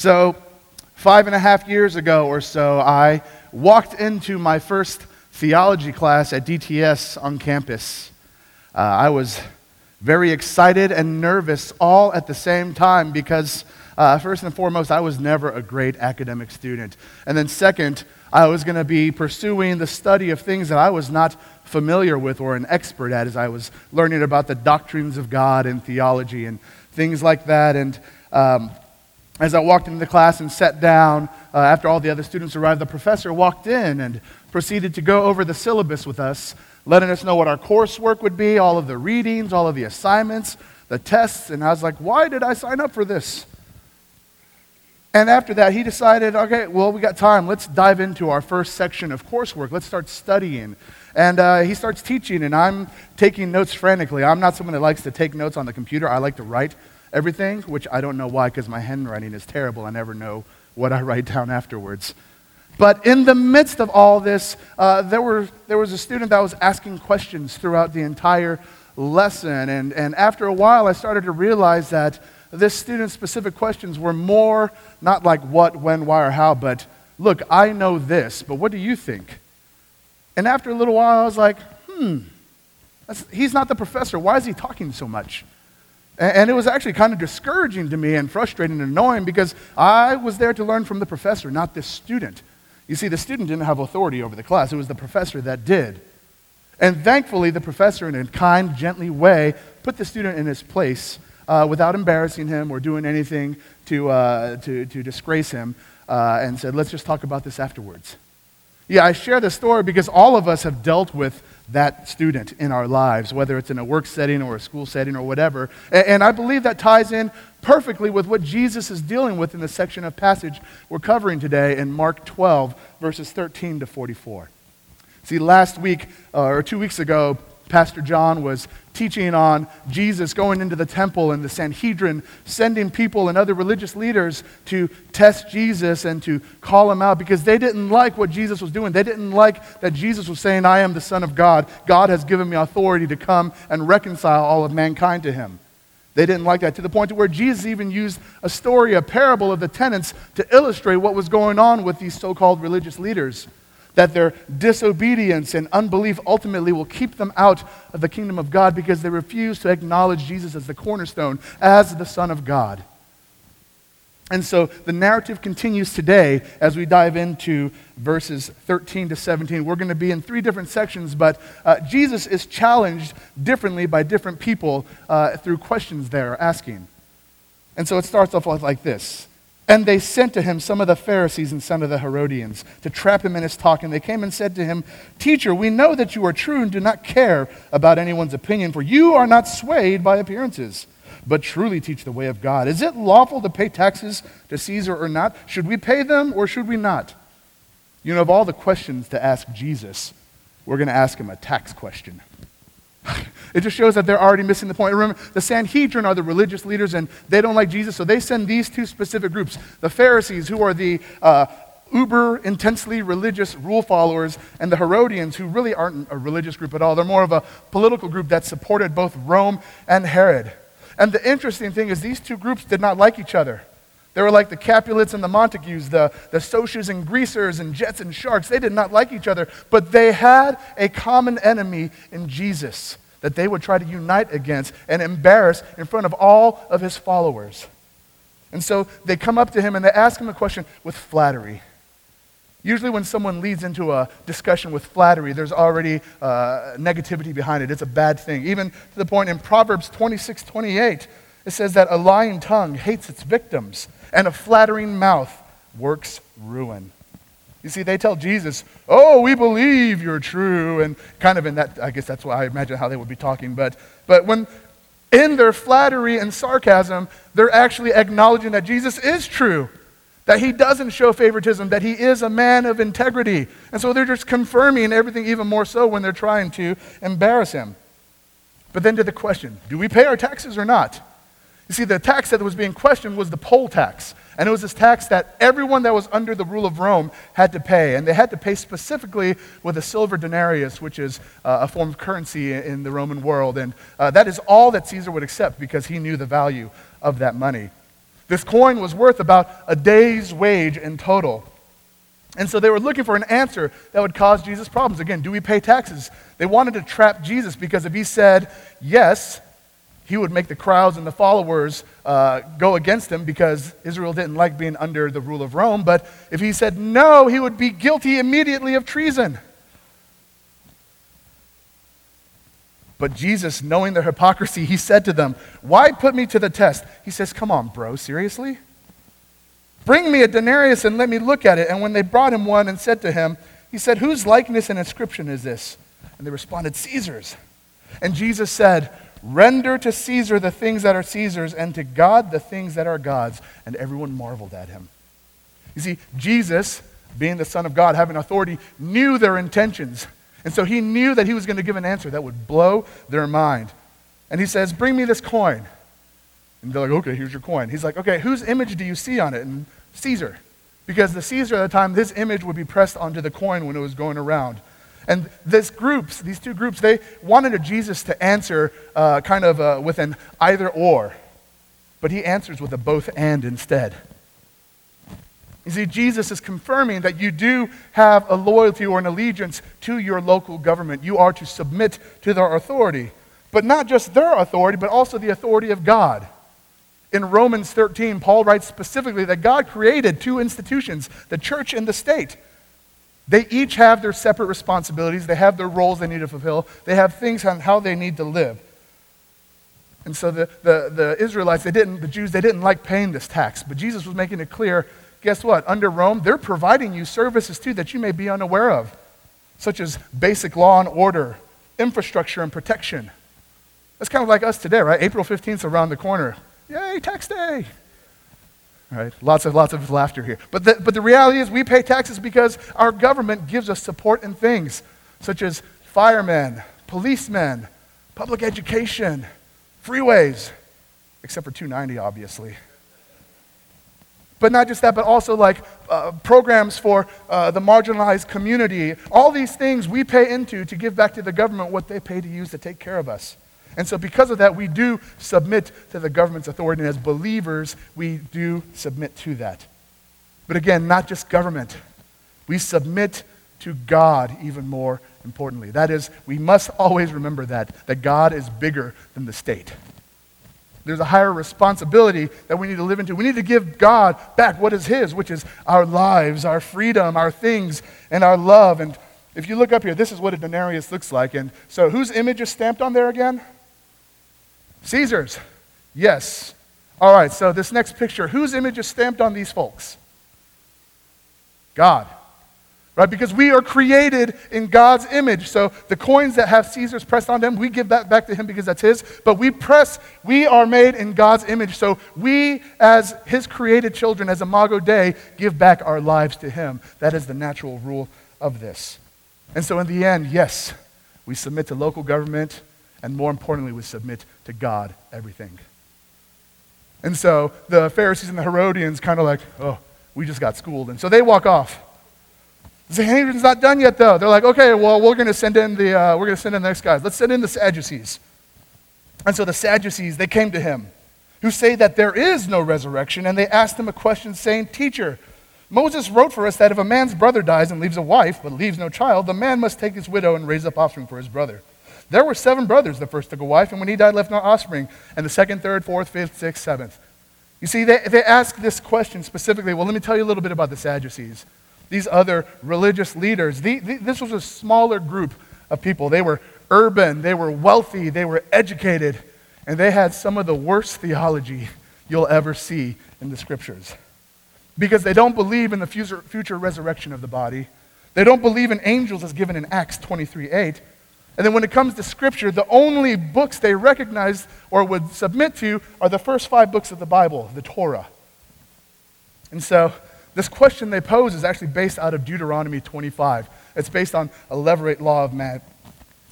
So, five and a half years ago or so, I walked into my first theology class at DTS on campus. Uh, I was very excited and nervous all at the same time because, uh, first and foremost, I was never a great academic student. And then, second, I was going to be pursuing the study of things that I was not familiar with or an expert at as I was learning about the doctrines of God and theology and things like that. And um, as I walked into the class and sat down, uh, after all the other students arrived, the professor walked in and proceeded to go over the syllabus with us, letting us know what our coursework would be, all of the readings, all of the assignments, the tests. And I was like, why did I sign up for this? And after that, he decided, okay, well, we got time. Let's dive into our first section of coursework. Let's start studying. And uh, he starts teaching, and I'm taking notes frantically. I'm not someone that likes to take notes on the computer, I like to write everything, which I don't know why because my handwriting is terrible. I never know what I write down afterwards. But in the midst of all this, uh, there, were, there was a student that was asking questions throughout the entire lesson. And, and after a while, I started to realize that this student's specific questions were more not like what, when, why, or how, but look, I know this, but what do you think? And after a little while, I was like, hmm, he's not the professor. Why is he talking so much? And it was actually kind of discouraging to me and frustrating and annoying because I was there to learn from the professor, not the student. You see, the student didn't have authority over the class, it was the professor that did. And thankfully, the professor, in a kind, gently way, put the student in his place uh, without embarrassing him or doing anything to, uh, to, to disgrace him uh, and said, let's just talk about this afterwards. Yeah, I share this story because all of us have dealt with that student in our lives, whether it's in a work setting or a school setting or whatever. And, I believe that ties in perfectly with what Jesus is dealing with in the section of passage we're covering today in Mark 12, verses 13 to 44. See, last week, uh, or two weeks ago, Pastor John was teaching on Jesus going into the temple and the Sanhedrin, sending people and other religious leaders to test Jesus and to call him out because they didn't like what Jesus was doing. They didn't like that Jesus was saying, I am the Son of God. God has given me authority to come and reconcile all of mankind to him. They didn't like that to the point to where Jesus even used a story, a parable of the tenants to illustrate what was going on with these so called religious leaders that their disobedience and unbelief ultimately will keep them out of the kingdom of God because they refuse to acknowledge Jesus as the cornerstone, as the Son of God. And so the narrative continues today as we dive into verses 13 to 17. We're going to be in three different sections, but uh, Jesus is challenged differently by different people uh, through questions they're asking. And so it starts off like this and they sent to him some of the Pharisees and some of the Herodians to trap him in his talk. And they came and said to him, Teacher, we know that you are true and do not care about anyone's opinion, for you are not swayed by appearances, but truly teach the way of God. Is it lawful to pay taxes to Caesar or not? Should we pay them or should we not? You know, of all the questions to ask Jesus, we're going to ask him a tax question. It just shows that they're already missing the point. Remember, the Sanhedrin are the religious leaders, and they don't like Jesus, so they send these two specific groups the Pharisees, who are the uh, uber intensely religious rule followers, and the Herodians, who really aren't a religious group at all. They're more of a political group that supported both Rome and Herod. And the interesting thing is, these two groups did not like each other. They were like the Capulets and the Montagues, the, the Socs and Greasers and Jets and Sharks. They did not like each other, but they had a common enemy in Jesus that they would try to unite against and embarrass in front of all of his followers. And so they come up to him and they ask him a question with flattery. Usually, when someone leads into a discussion with flattery, there's already uh, negativity behind it. It's a bad thing. Even to the point in Proverbs 26 28, it says that a lying tongue hates its victims, and a flattering mouth works ruin. You see, they tell Jesus, Oh, we believe you're true. And kind of in that, I guess that's why I imagine how they would be talking. But, but when in their flattery and sarcasm, they're actually acknowledging that Jesus is true, that he doesn't show favoritism, that he is a man of integrity. And so they're just confirming everything even more so when they're trying to embarrass him. But then to the question do we pay our taxes or not? You see, the tax that was being questioned was the poll tax. And it was this tax that everyone that was under the rule of Rome had to pay. And they had to pay specifically with a silver denarius, which is uh, a form of currency in the Roman world. And uh, that is all that Caesar would accept because he knew the value of that money. This coin was worth about a day's wage in total. And so they were looking for an answer that would cause Jesus problems. Again, do we pay taxes? They wanted to trap Jesus because if he said yes, he would make the crowds and the followers uh, go against him because Israel didn't like being under the rule of Rome. But if he said no, he would be guilty immediately of treason. But Jesus, knowing their hypocrisy, he said to them, Why put me to the test? He says, Come on, bro, seriously? Bring me a denarius and let me look at it. And when they brought him one and said to him, He said, Whose likeness and inscription is this? And they responded, Caesar's. And Jesus said, Render to Caesar the things that are Caesar's, and to God the things that are God's. And everyone marveled at him. You see, Jesus, being the Son of God, having authority, knew their intentions. And so he knew that he was going to give an answer that would blow their mind. And he says, Bring me this coin. And they're like, Okay, here's your coin. He's like, Okay, whose image do you see on it? And Caesar. Because the Caesar at the time, this image would be pressed onto the coin when it was going around. And this groups, these two groups, they wanted Jesus to answer uh, kind of uh, with an either or. But he answers with a both and instead. You see, Jesus is confirming that you do have a loyalty or an allegiance to your local government. You are to submit to their authority. But not just their authority, but also the authority of God. In Romans 13, Paul writes specifically that God created two institutions, the church and the state. They each have their separate responsibilities, they have their roles they need to fulfill, they have things on how they need to live. And so the, the, the Israelites, they didn't, the Jews, they didn't like paying this tax. But Jesus was making it clear guess what? Under Rome, they're providing you services too that you may be unaware of, such as basic law and order, infrastructure and protection. That's kind of like us today, right? April 15th is around the corner. Yay, tax day! Right? Lots of lots of laughter here. But the, but the reality is we pay taxes because our government gives us support in things such as firemen, policemen, public education, freeways, except for 290, obviously. But not just that, but also like uh, programs for uh, the marginalized community. All these things we pay into to give back to the government what they pay to use to take care of us. And so, because of that, we do submit to the government's authority. And as believers, we do submit to that. But again, not just government, we submit to God even more importantly. That is, we must always remember that, that God is bigger than the state. There's a higher responsibility that we need to live into. We need to give God back what is His, which is our lives, our freedom, our things, and our love. And if you look up here, this is what a denarius looks like. And so, whose image is stamped on there again? Caesar's. Yes. All right, so this next picture, whose image is stamped on these folks? God right? Because we are created in God's image. So the coins that have Caesar's pressed on them, we give that back to him because that's his. But we press, we are made in God's image. So we, as his created children, as Imago Dei, give back our lives to him. That is the natural rule of this. And so in the end, yes, we submit to local government, and more importantly, we submit to God everything. And so the Pharisees and the Herodians kind of like, oh, we just got schooled. And so they walk off. The Sanhedrin's not done yet, though. They're like, okay, well, we're going to send in the uh, we're going to send in the next guys. Let's send in the Sadducees. And so the Sadducees they came to him, who say that there is no resurrection, and they asked him a question, saying, "Teacher, Moses wrote for us that if a man's brother dies and leaves a wife but leaves no child, the man must take his widow and raise up offspring for his brother." There were seven brothers. The first took a wife, and when he died, left no offspring. And the second, third, fourth, fifth, sixth, seventh. You see, they, they ask this question specifically. Well, let me tell you a little bit about the Sadducees these other religious leaders. The, the, this was a smaller group of people. They were urban, they were wealthy, they were educated, and they had some of the worst theology you'll ever see in the scriptures. Because they don't believe in the future, future resurrection of the body. They don't believe in angels as given in Acts 23 8. And then when it comes to Scripture, the only books they recognize or would submit to are the first five books of the Bible, the Torah. And so this question they pose is actually based out of Deuteronomy 25. It's based on a levirate law of ma-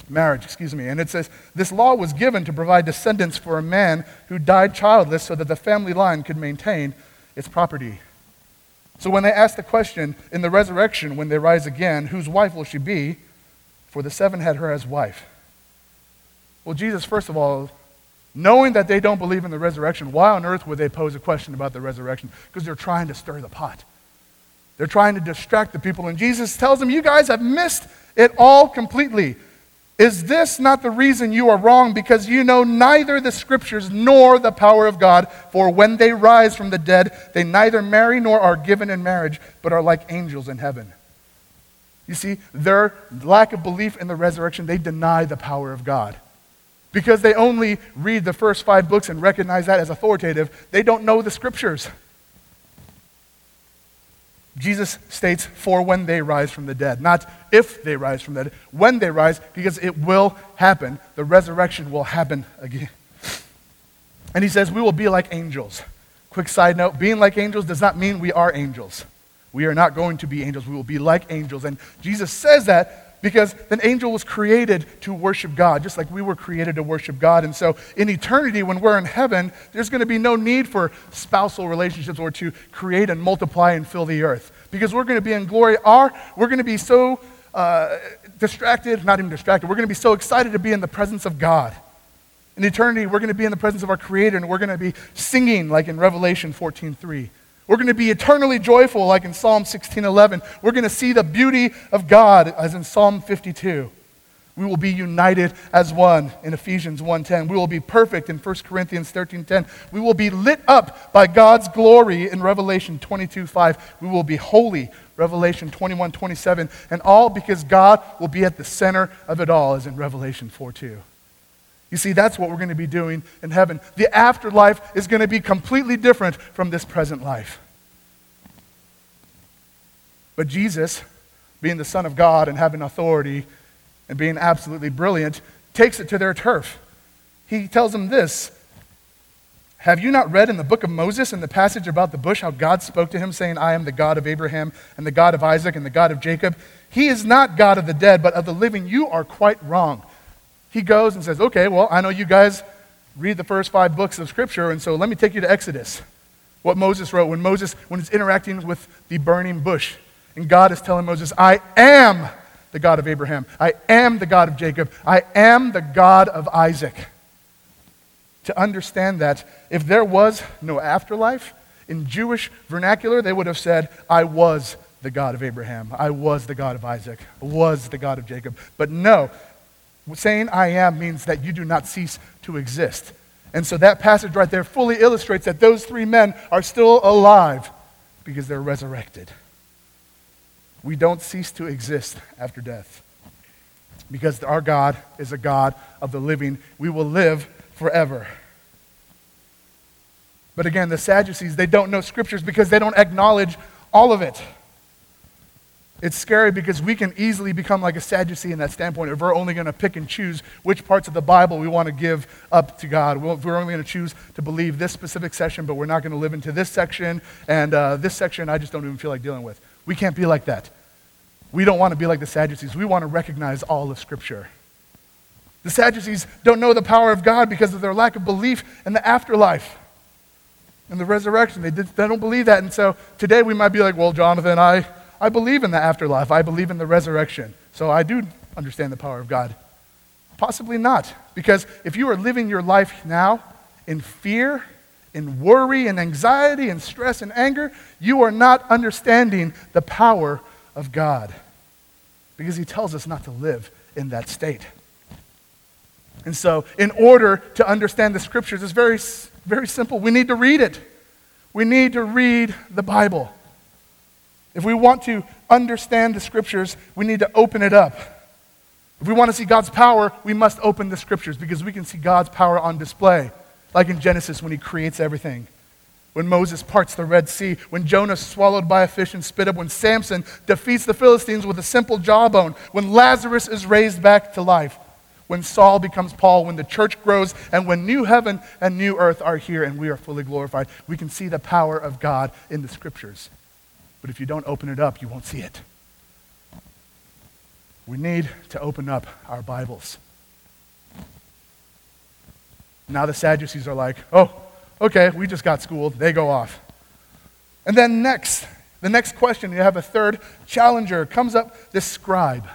marriage, excuse me. And it says, This law was given to provide descendants for a man who died childless so that the family line could maintain its property. So when they ask the question, in the resurrection, when they rise again, whose wife will she be? For the seven had her as wife. Well, Jesus, first of all, Knowing that they don't believe in the resurrection, why on earth would they pose a question about the resurrection? Because they're trying to stir the pot. They're trying to distract the people. And Jesus tells them, You guys have missed it all completely. Is this not the reason you are wrong? Because you know neither the scriptures nor the power of God. For when they rise from the dead, they neither marry nor are given in marriage, but are like angels in heaven. You see, their lack of belief in the resurrection, they deny the power of God. Because they only read the first five books and recognize that as authoritative, they don't know the scriptures. Jesus states, for when they rise from the dead. Not if they rise from the dead, when they rise, because it will happen. The resurrection will happen again. And he says, we will be like angels. Quick side note being like angels does not mean we are angels. We are not going to be angels. We will be like angels. And Jesus says that because an angel was created to worship God, just like we were created to worship God. And so in eternity, when we're in heaven, there's going to be no need for spousal relationships or to create and multiply and fill the earth. Because we're going to be in glory. Our, we're going to be so uh, distracted, not even distracted, we're going to be so excited to be in the presence of God. In eternity, we're going to be in the presence of our Creator, and we're going to be singing like in Revelation 14 3. We're going to be eternally joyful, like in Psalm 16:11. We're going to see the beauty of God, as in Psalm 52. We will be united as one in Ephesians 1:10. We will be perfect in 1 Corinthians 13:10. We will be lit up by God's glory in Revelation 22:5. We will be holy, Revelation 21:27, and all because God will be at the center of it all, as in Revelation 4:2. You see, that's what we're going to be doing in heaven. The afterlife is going to be completely different from this present life. But Jesus, being the Son of God and having authority and being absolutely brilliant, takes it to their turf. He tells them this Have you not read in the book of Moses, in the passage about the bush, how God spoke to him, saying, I am the God of Abraham and the God of Isaac and the God of Jacob? He is not God of the dead, but of the living. You are quite wrong. He goes and says, Okay, well, I know you guys read the first five books of Scripture, and so let me take you to Exodus. What Moses wrote when Moses, when he's interacting with the burning bush. And God is telling Moses, I am the God of Abraham. I am the God of Jacob. I am the God of Isaac. To understand that, if there was no afterlife, in Jewish vernacular, they would have said, I was the God of Abraham. I was the God of Isaac. I was the God of Jacob. But no, saying I am means that you do not cease to exist. And so that passage right there fully illustrates that those three men are still alive because they're resurrected. We don't cease to exist after death because our God is a God of the living. We will live forever. But again, the Sadducees, they don't know scriptures because they don't acknowledge all of it. It's scary because we can easily become like a Sadducee in that standpoint if we're only going to pick and choose which parts of the Bible we want to give up to God. We're only going to choose to believe this specific section, but we're not going to live into this section, and uh, this section I just don't even feel like dealing with. We can't be like that. We don't want to be like the Sadducees. We want to recognize all of Scripture. The Sadducees don't know the power of God because of their lack of belief in the afterlife and the resurrection. They, did, they don't believe that. And so today we might be like, well, Jonathan, I I believe in the afterlife. I believe in the resurrection. So I do understand the power of God. Possibly not. Because if you are living your life now in fear, in worry, and anxiety, and stress, and anger, you are not understanding the power of God. Because He tells us not to live in that state. And so, in order to understand the scriptures, it's very, very simple. We need to read it. We need to read the Bible. If we want to understand the scriptures, we need to open it up. If we want to see God's power, we must open the scriptures because we can see God's power on display, like in Genesis when he creates everything. When Moses parts the Red Sea, when Jonah swallowed by a fish and spit up, when Samson defeats the Philistines with a simple jawbone, when Lazarus is raised back to life, when Saul becomes Paul, when the church grows, and when new heaven and new earth are here and we are fully glorified, we can see the power of God in the scriptures. But if you don't open it up, you won't see it. We need to open up our Bibles. Now the Sadducees are like, oh, okay, we just got schooled. They go off. And then next, the next question, you have a third challenger. Comes up this scribe.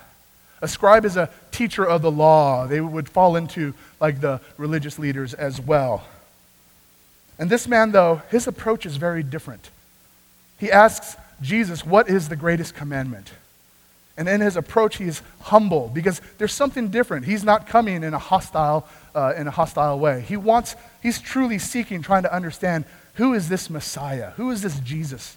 A scribe is a teacher of the law. They would fall into like the religious leaders as well. And this man, though, his approach is very different. He asks Jesus, What is the greatest commandment? And in his approach, he's humble because there's something different. He's not coming in a hostile, uh, in a hostile way. He wants, he's truly seeking, trying to understand who is this Messiah? Who is this Jesus?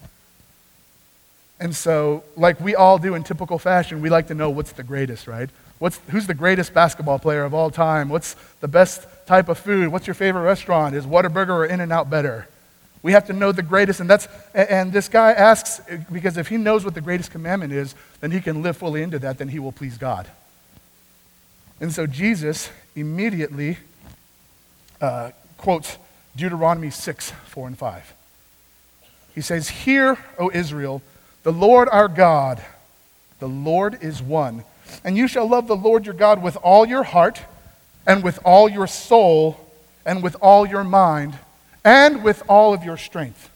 And so, like we all do in typical fashion, we like to know what's the greatest, right? What's, who's the greatest basketball player of all time? What's the best type of food? What's your favorite restaurant? Is Whataburger or In N Out better? We have to know the greatest, and that's and this guy asks because if he knows what the greatest commandment is, then he can live fully into that, then he will please God. And so Jesus immediately uh, quotes Deuteronomy 6, 4 and 5. He says, Hear, O Israel, the Lord our God, the Lord is one. And you shall love the Lord your God with all your heart, and with all your soul, and with all your mind and with all of your strength.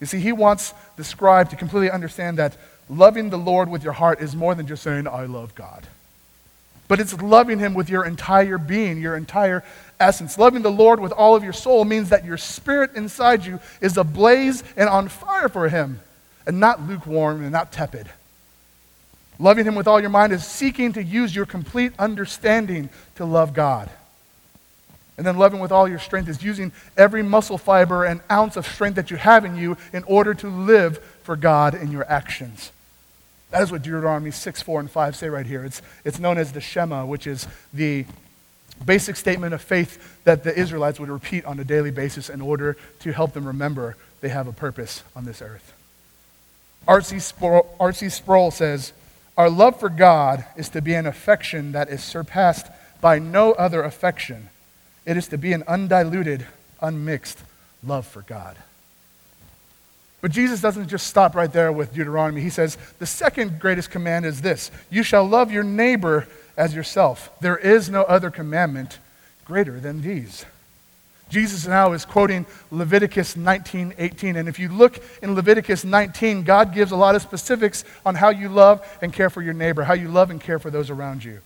You see, he wants the scribe to completely understand that loving the Lord with your heart is more than just saying, I love God. But it's loving him with your entire being, your entire essence. Loving the Lord with all of your soul means that your spirit inside you is ablaze and on fire for him, and not lukewarm and not tepid. Loving him with all your mind is seeking to use your complete understanding to love God. And then loving with all your strength is using every muscle fiber and ounce of strength that you have in you in order to live for God in your actions. That is what Deuteronomy 6, 4, and 5 say right here. It's, it's known as the Shema, which is the basic statement of faith that the Israelites would repeat on a daily basis in order to help them remember they have a purpose on this earth. R.C. Sproul, R.C. Sproul says, Our love for God is to be an affection that is surpassed by no other affection it is to be an undiluted, unmixed love for God. But Jesus doesn't just stop right there with Deuteronomy. He says, The second greatest command is this You shall love your neighbor as yourself. There is no other commandment greater than these. Jesus now is quoting Leviticus 19:18 and if you look in Leviticus 19 God gives a lot of specifics on how you love and care for your neighbor, how you love and care for those around you,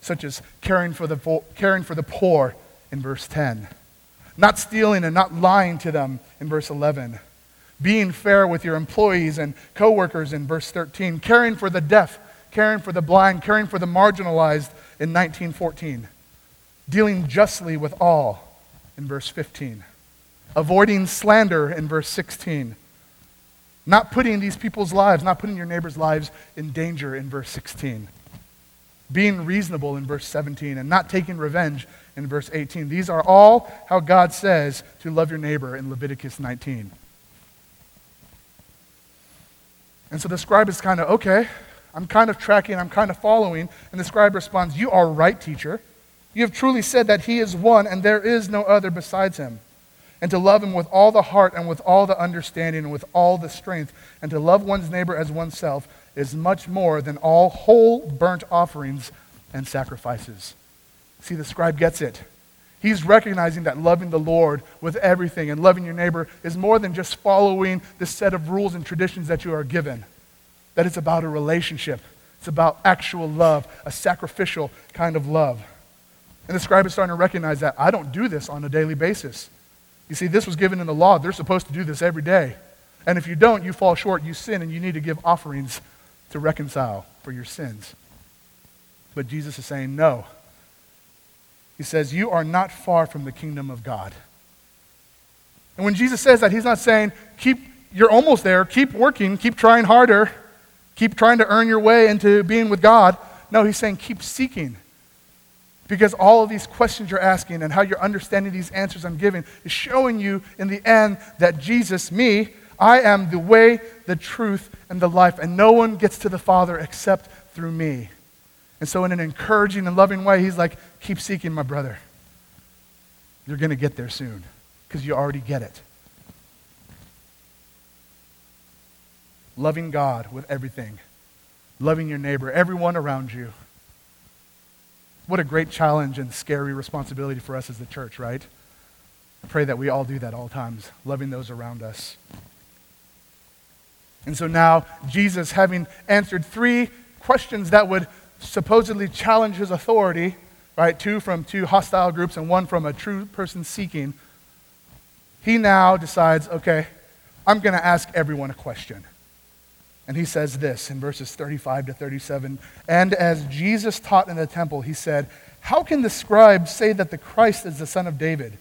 such as caring for the caring for the poor in verse 10. Not stealing and not lying to them in verse 11. Being fair with your employees and coworkers in verse 13. Caring for the deaf, caring for the blind, caring for the marginalized in 1914. Dealing justly with all in verse 15. Avoiding slander in verse 16. Not putting these people's lives, not putting your neighbor's lives in danger in verse 16 being reasonable in verse 17, and not taking revenge in verse 18. These are all how God says to love your neighbor in Leviticus 19. And so the scribe is kind of, okay, I'm kind of tracking, I'm kind of following. And the scribe responds, You are right, teacher. You have truly said that he is one and there is no other besides him. And to love him with all the heart and with all the understanding and with all the strength, and to love one's neighbor as oneself is much more than all whole burnt offerings and sacrifices. See, the scribe gets it. He's recognizing that loving the Lord with everything and loving your neighbor is more than just following the set of rules and traditions that you are given. That it's about a relationship. It's about actual love, a sacrificial kind of love. And the scribe is starting to recognize that I don't do this on a daily basis. You see, this was given in the law. They're supposed to do this every day. And if you don't, you fall short, you sin, and you need to give offerings to reconcile for your sins. But Jesus is saying, no. He says, You are not far from the kingdom of God. And when Jesus says that, he's not saying, keep, you're almost there, keep working, keep trying harder, keep trying to earn your way into being with God. No, he's saying, keep seeking. Because all of these questions you're asking and how you're understanding these answers I'm giving is showing you in the end that Jesus, me, I am the way, the truth, and the life, and no one gets to the Father except through me. And so, in an encouraging and loving way, he's like, Keep seeking, my brother. You're going to get there soon because you already get it. Loving God with everything, loving your neighbor, everyone around you. What a great challenge and scary responsibility for us as the church, right? I pray that we all do that all times, loving those around us. And so now, Jesus, having answered three questions that would supposedly challenge his authority, right? Two from two hostile groups and one from a true person seeking. He now decides, okay, I'm going to ask everyone a question. And he says this in verses 35 to 37 And as Jesus taught in the temple, he said, How can the scribes say that the Christ is the son of David?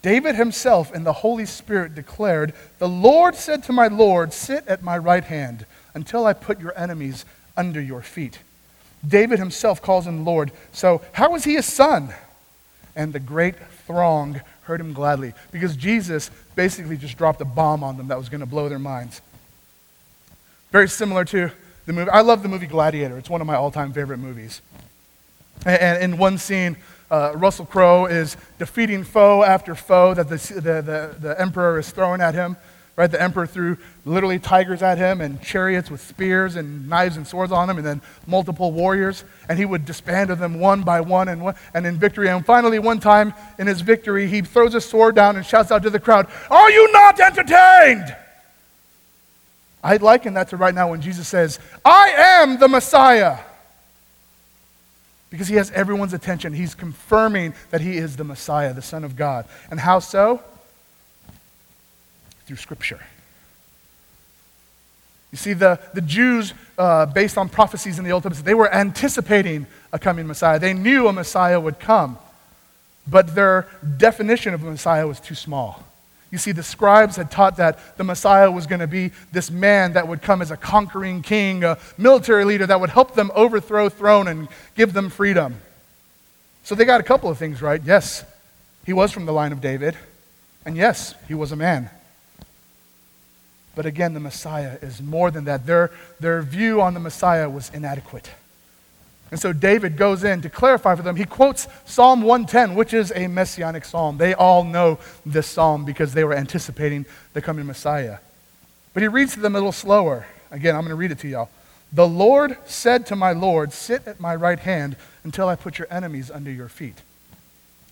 David himself in the Holy Spirit declared, The Lord said to my Lord, Sit at my right hand until I put your enemies under your feet. David himself calls him Lord. So, how is he a son? And the great throng heard him gladly because Jesus basically just dropped a bomb on them that was going to blow their minds. Very similar to the movie. I love the movie Gladiator, it's one of my all time favorite movies. And in one scene, uh, Russell Crowe is defeating foe after foe that the, the, the, the emperor is throwing at him. Right? The emperor threw literally tigers at him and chariots with spears and knives and swords on him, and then multiple warriors. And he would disband of them one by one and, one, and in victory. And finally, one time in his victory, he throws his sword down and shouts out to the crowd, Are you not entertained? I liken that to right now when Jesus says, I am the Messiah. Because he has everyone's attention. He's confirming that he is the Messiah, the Son of God. And how so? Through Scripture. You see, the, the Jews, uh, based on prophecies in the Old Testament, they were anticipating a coming Messiah. They knew a Messiah would come, but their definition of a Messiah was too small. You see, the scribes had taught that the Messiah was going to be this man that would come as a conquering king, a military leader that would help them overthrow throne and give them freedom. So they got a couple of things right. Yes, he was from the line of David, and yes, he was a man. But again, the Messiah is more than that. Their, their view on the Messiah was inadequate. And so David goes in to clarify for them. He quotes Psalm 110, which is a messianic psalm. They all know this psalm because they were anticipating the coming Messiah. But he reads to them a little slower. Again, I'm going to read it to y'all. The Lord said to my Lord, Sit at my right hand until I put your enemies under your feet.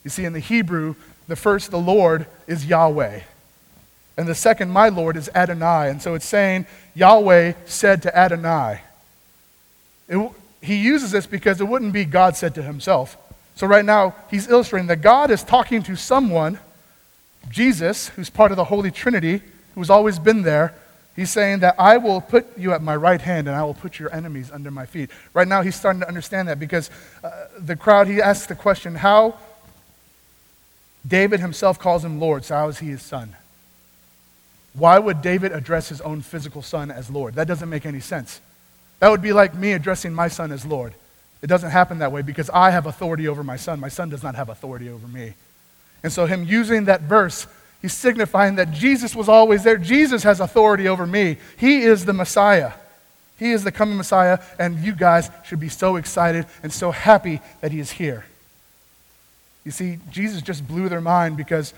You see, in the Hebrew, the first, the Lord, is Yahweh. And the second, my Lord, is Adonai. And so it's saying Yahweh said to Adonai. It, he uses this because it wouldn't be God said to himself. So right now, he's illustrating that God is talking to someone, Jesus, who's part of the Holy Trinity, who's always been there. He's saying that I will put you at my right hand and I will put your enemies under my feet. Right now, he's starting to understand that because uh, the crowd, he asks the question, how David himself calls him Lord, so how is he his son? Why would David address his own physical son as Lord? That doesn't make any sense. That would be like me addressing my son as Lord. It doesn't happen that way because I have authority over my son. My son does not have authority over me. And so, him using that verse, he's signifying that Jesus was always there. Jesus has authority over me. He is the Messiah. He is the coming Messiah, and you guys should be so excited and so happy that he is here. You see, Jesus just blew their mind because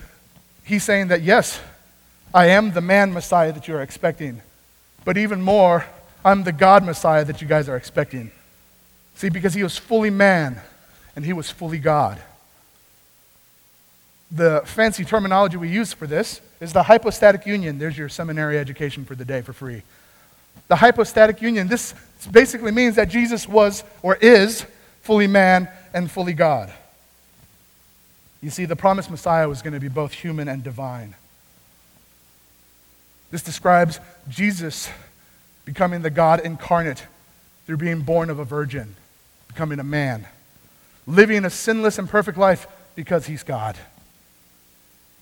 he's saying that, yes, I am the man Messiah that you're expecting. But even more, I'm the God Messiah that you guys are expecting. See, because he was fully man and he was fully God. The fancy terminology we use for this is the hypostatic union. There's your seminary education for the day for free. The hypostatic union, this basically means that Jesus was or is fully man and fully God. You see, the promised Messiah was going to be both human and divine. This describes Jesus becoming the God incarnate through being born of a virgin, becoming a man, living a sinless and perfect life because he's God,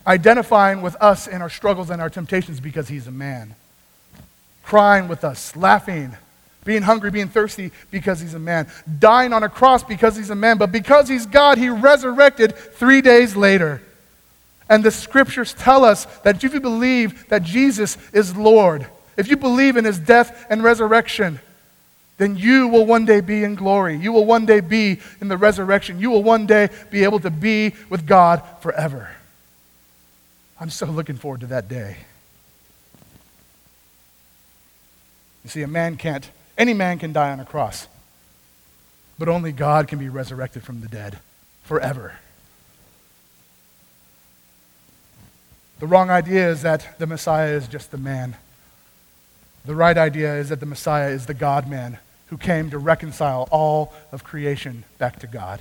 identifying with us in our struggles and our temptations because he's a man, crying with us, laughing, being hungry, being thirsty because he's a man, dying on a cross because he's a man, but because he's God, he resurrected three days later. And the scriptures tell us that if you believe that Jesus is Lord, if you believe in his death and resurrection, then you will one day be in glory. You will one day be in the resurrection. You will one day be able to be with God forever. I'm so looking forward to that day. You see, a man can't, any man can die on a cross, but only God can be resurrected from the dead forever. The wrong idea is that the Messiah is just the man. The right idea is that the Messiah is the God man who came to reconcile all of creation back to God.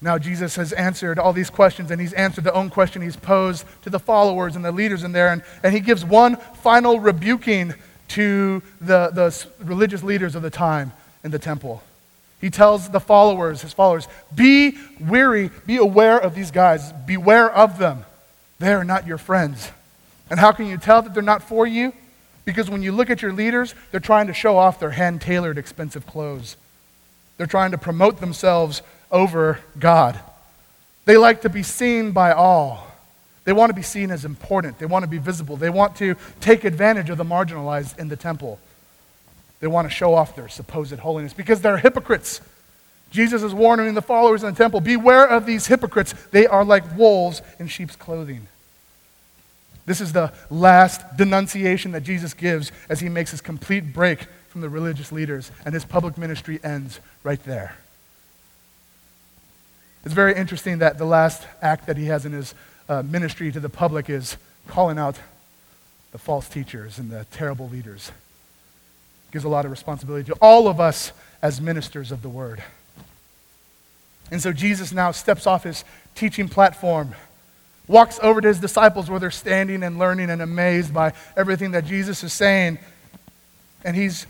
Now, Jesus has answered all these questions, and he's answered the own question he's posed to the followers and the leaders in there. And, and he gives one final rebuking to the, the religious leaders of the time in the temple. He tells the followers, his followers, be weary, be aware of these guys, beware of them. They are not your friends. And how can you tell that they're not for you? Because when you look at your leaders, they're trying to show off their hand tailored, expensive clothes. They're trying to promote themselves over God. They like to be seen by all. They want to be seen as important. They want to be visible. They want to take advantage of the marginalized in the temple. They want to show off their supposed holiness because they're hypocrites. Jesus is warning the followers in the temple beware of these hypocrites. They are like wolves in sheep's clothing. This is the last denunciation that Jesus gives as he makes his complete break from the religious leaders, and his public ministry ends right there. It's very interesting that the last act that he has in his uh, ministry to the public is calling out the false teachers and the terrible leaders. Gives a lot of responsibility to all of us as ministers of the word. And so Jesus now steps off his teaching platform, walks over to his disciples where they're standing and learning and amazed by everything that Jesus is saying, and he's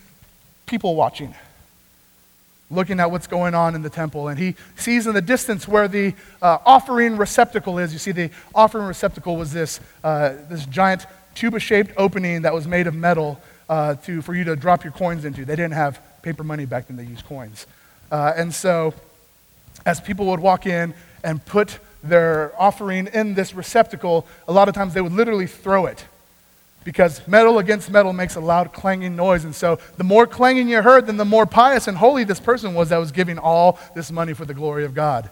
people watching looking at what's going on in the temple. And he sees in the distance where the uh, offering receptacle is. You see, the offering receptacle was this, uh, this giant tuba shaped opening that was made of metal uh, to, for you to drop your coins into. They didn't have paper money back then, they used coins. Uh, and so, as people would walk in and put their offering in this receptacle, a lot of times they would literally throw it because metal against metal makes a loud clanging noise. And so the more clanging you heard, then the more pious and holy this person was that was giving all this money for the glory of God.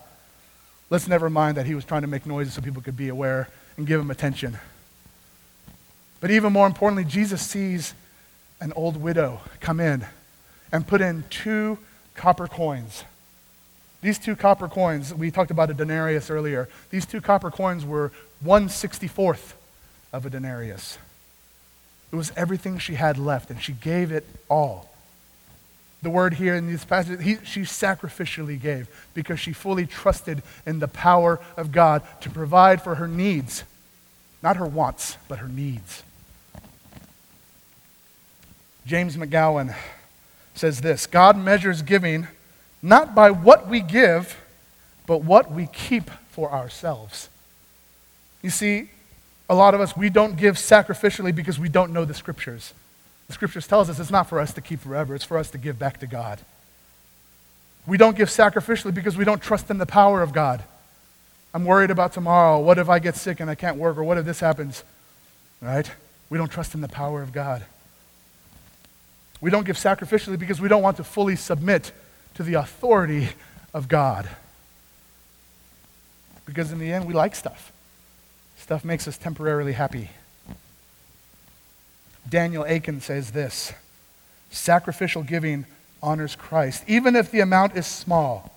Let's never mind that he was trying to make noises so people could be aware and give him attention. But even more importantly, Jesus sees an old widow come in and put in two copper coins. These two copper coins, we talked about a denarius earlier. These two copper coins were 164th of a denarius. It was everything she had left, and she gave it all. The word here in these passages, he, she sacrificially gave because she fully trusted in the power of God to provide for her needs. Not her wants, but her needs. James McGowan says this God measures giving not by what we give, but what we keep for ourselves. You see, a lot of us, we don't give sacrificially because we don't know the scriptures. The scriptures tells us it's not for us to keep forever, it's for us to give back to God. We don't give sacrificially because we don't trust in the power of God. I'm worried about tomorrow. What if I get sick and I can't work? Or what if this happens? Right? We don't trust in the power of God. We don't give sacrificially because we don't want to fully submit to the authority of God. Because in the end, we like stuff. Stuff makes us temporarily happy. Daniel Akin says this Sacrificial giving honors Christ, even if the amount is small.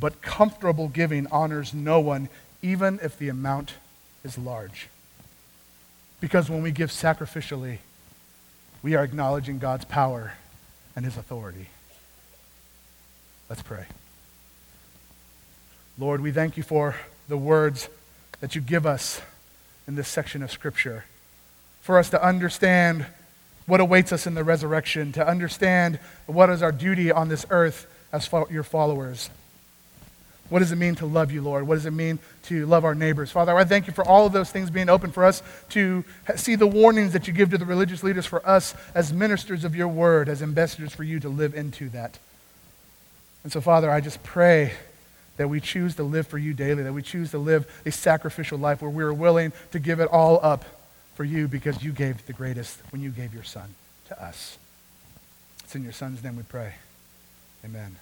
But comfortable giving honors no one, even if the amount is large. Because when we give sacrificially, we are acknowledging God's power and his authority. Let's pray. Lord, we thank you for the words that you give us in this section of Scripture for us to understand what awaits us in the resurrection, to understand what is our duty on this earth as your followers. What does it mean to love you, Lord? What does it mean to love our neighbors? Father, I thank you for all of those things being open for us to see the warnings that you give to the religious leaders for us as ministers of your word, as ambassadors for you to live into that. And so, Father, I just pray that we choose to live for you daily, that we choose to live a sacrificial life where we are willing to give it all up for you because you gave the greatest when you gave your son to us. It's in your son's name we pray. Amen.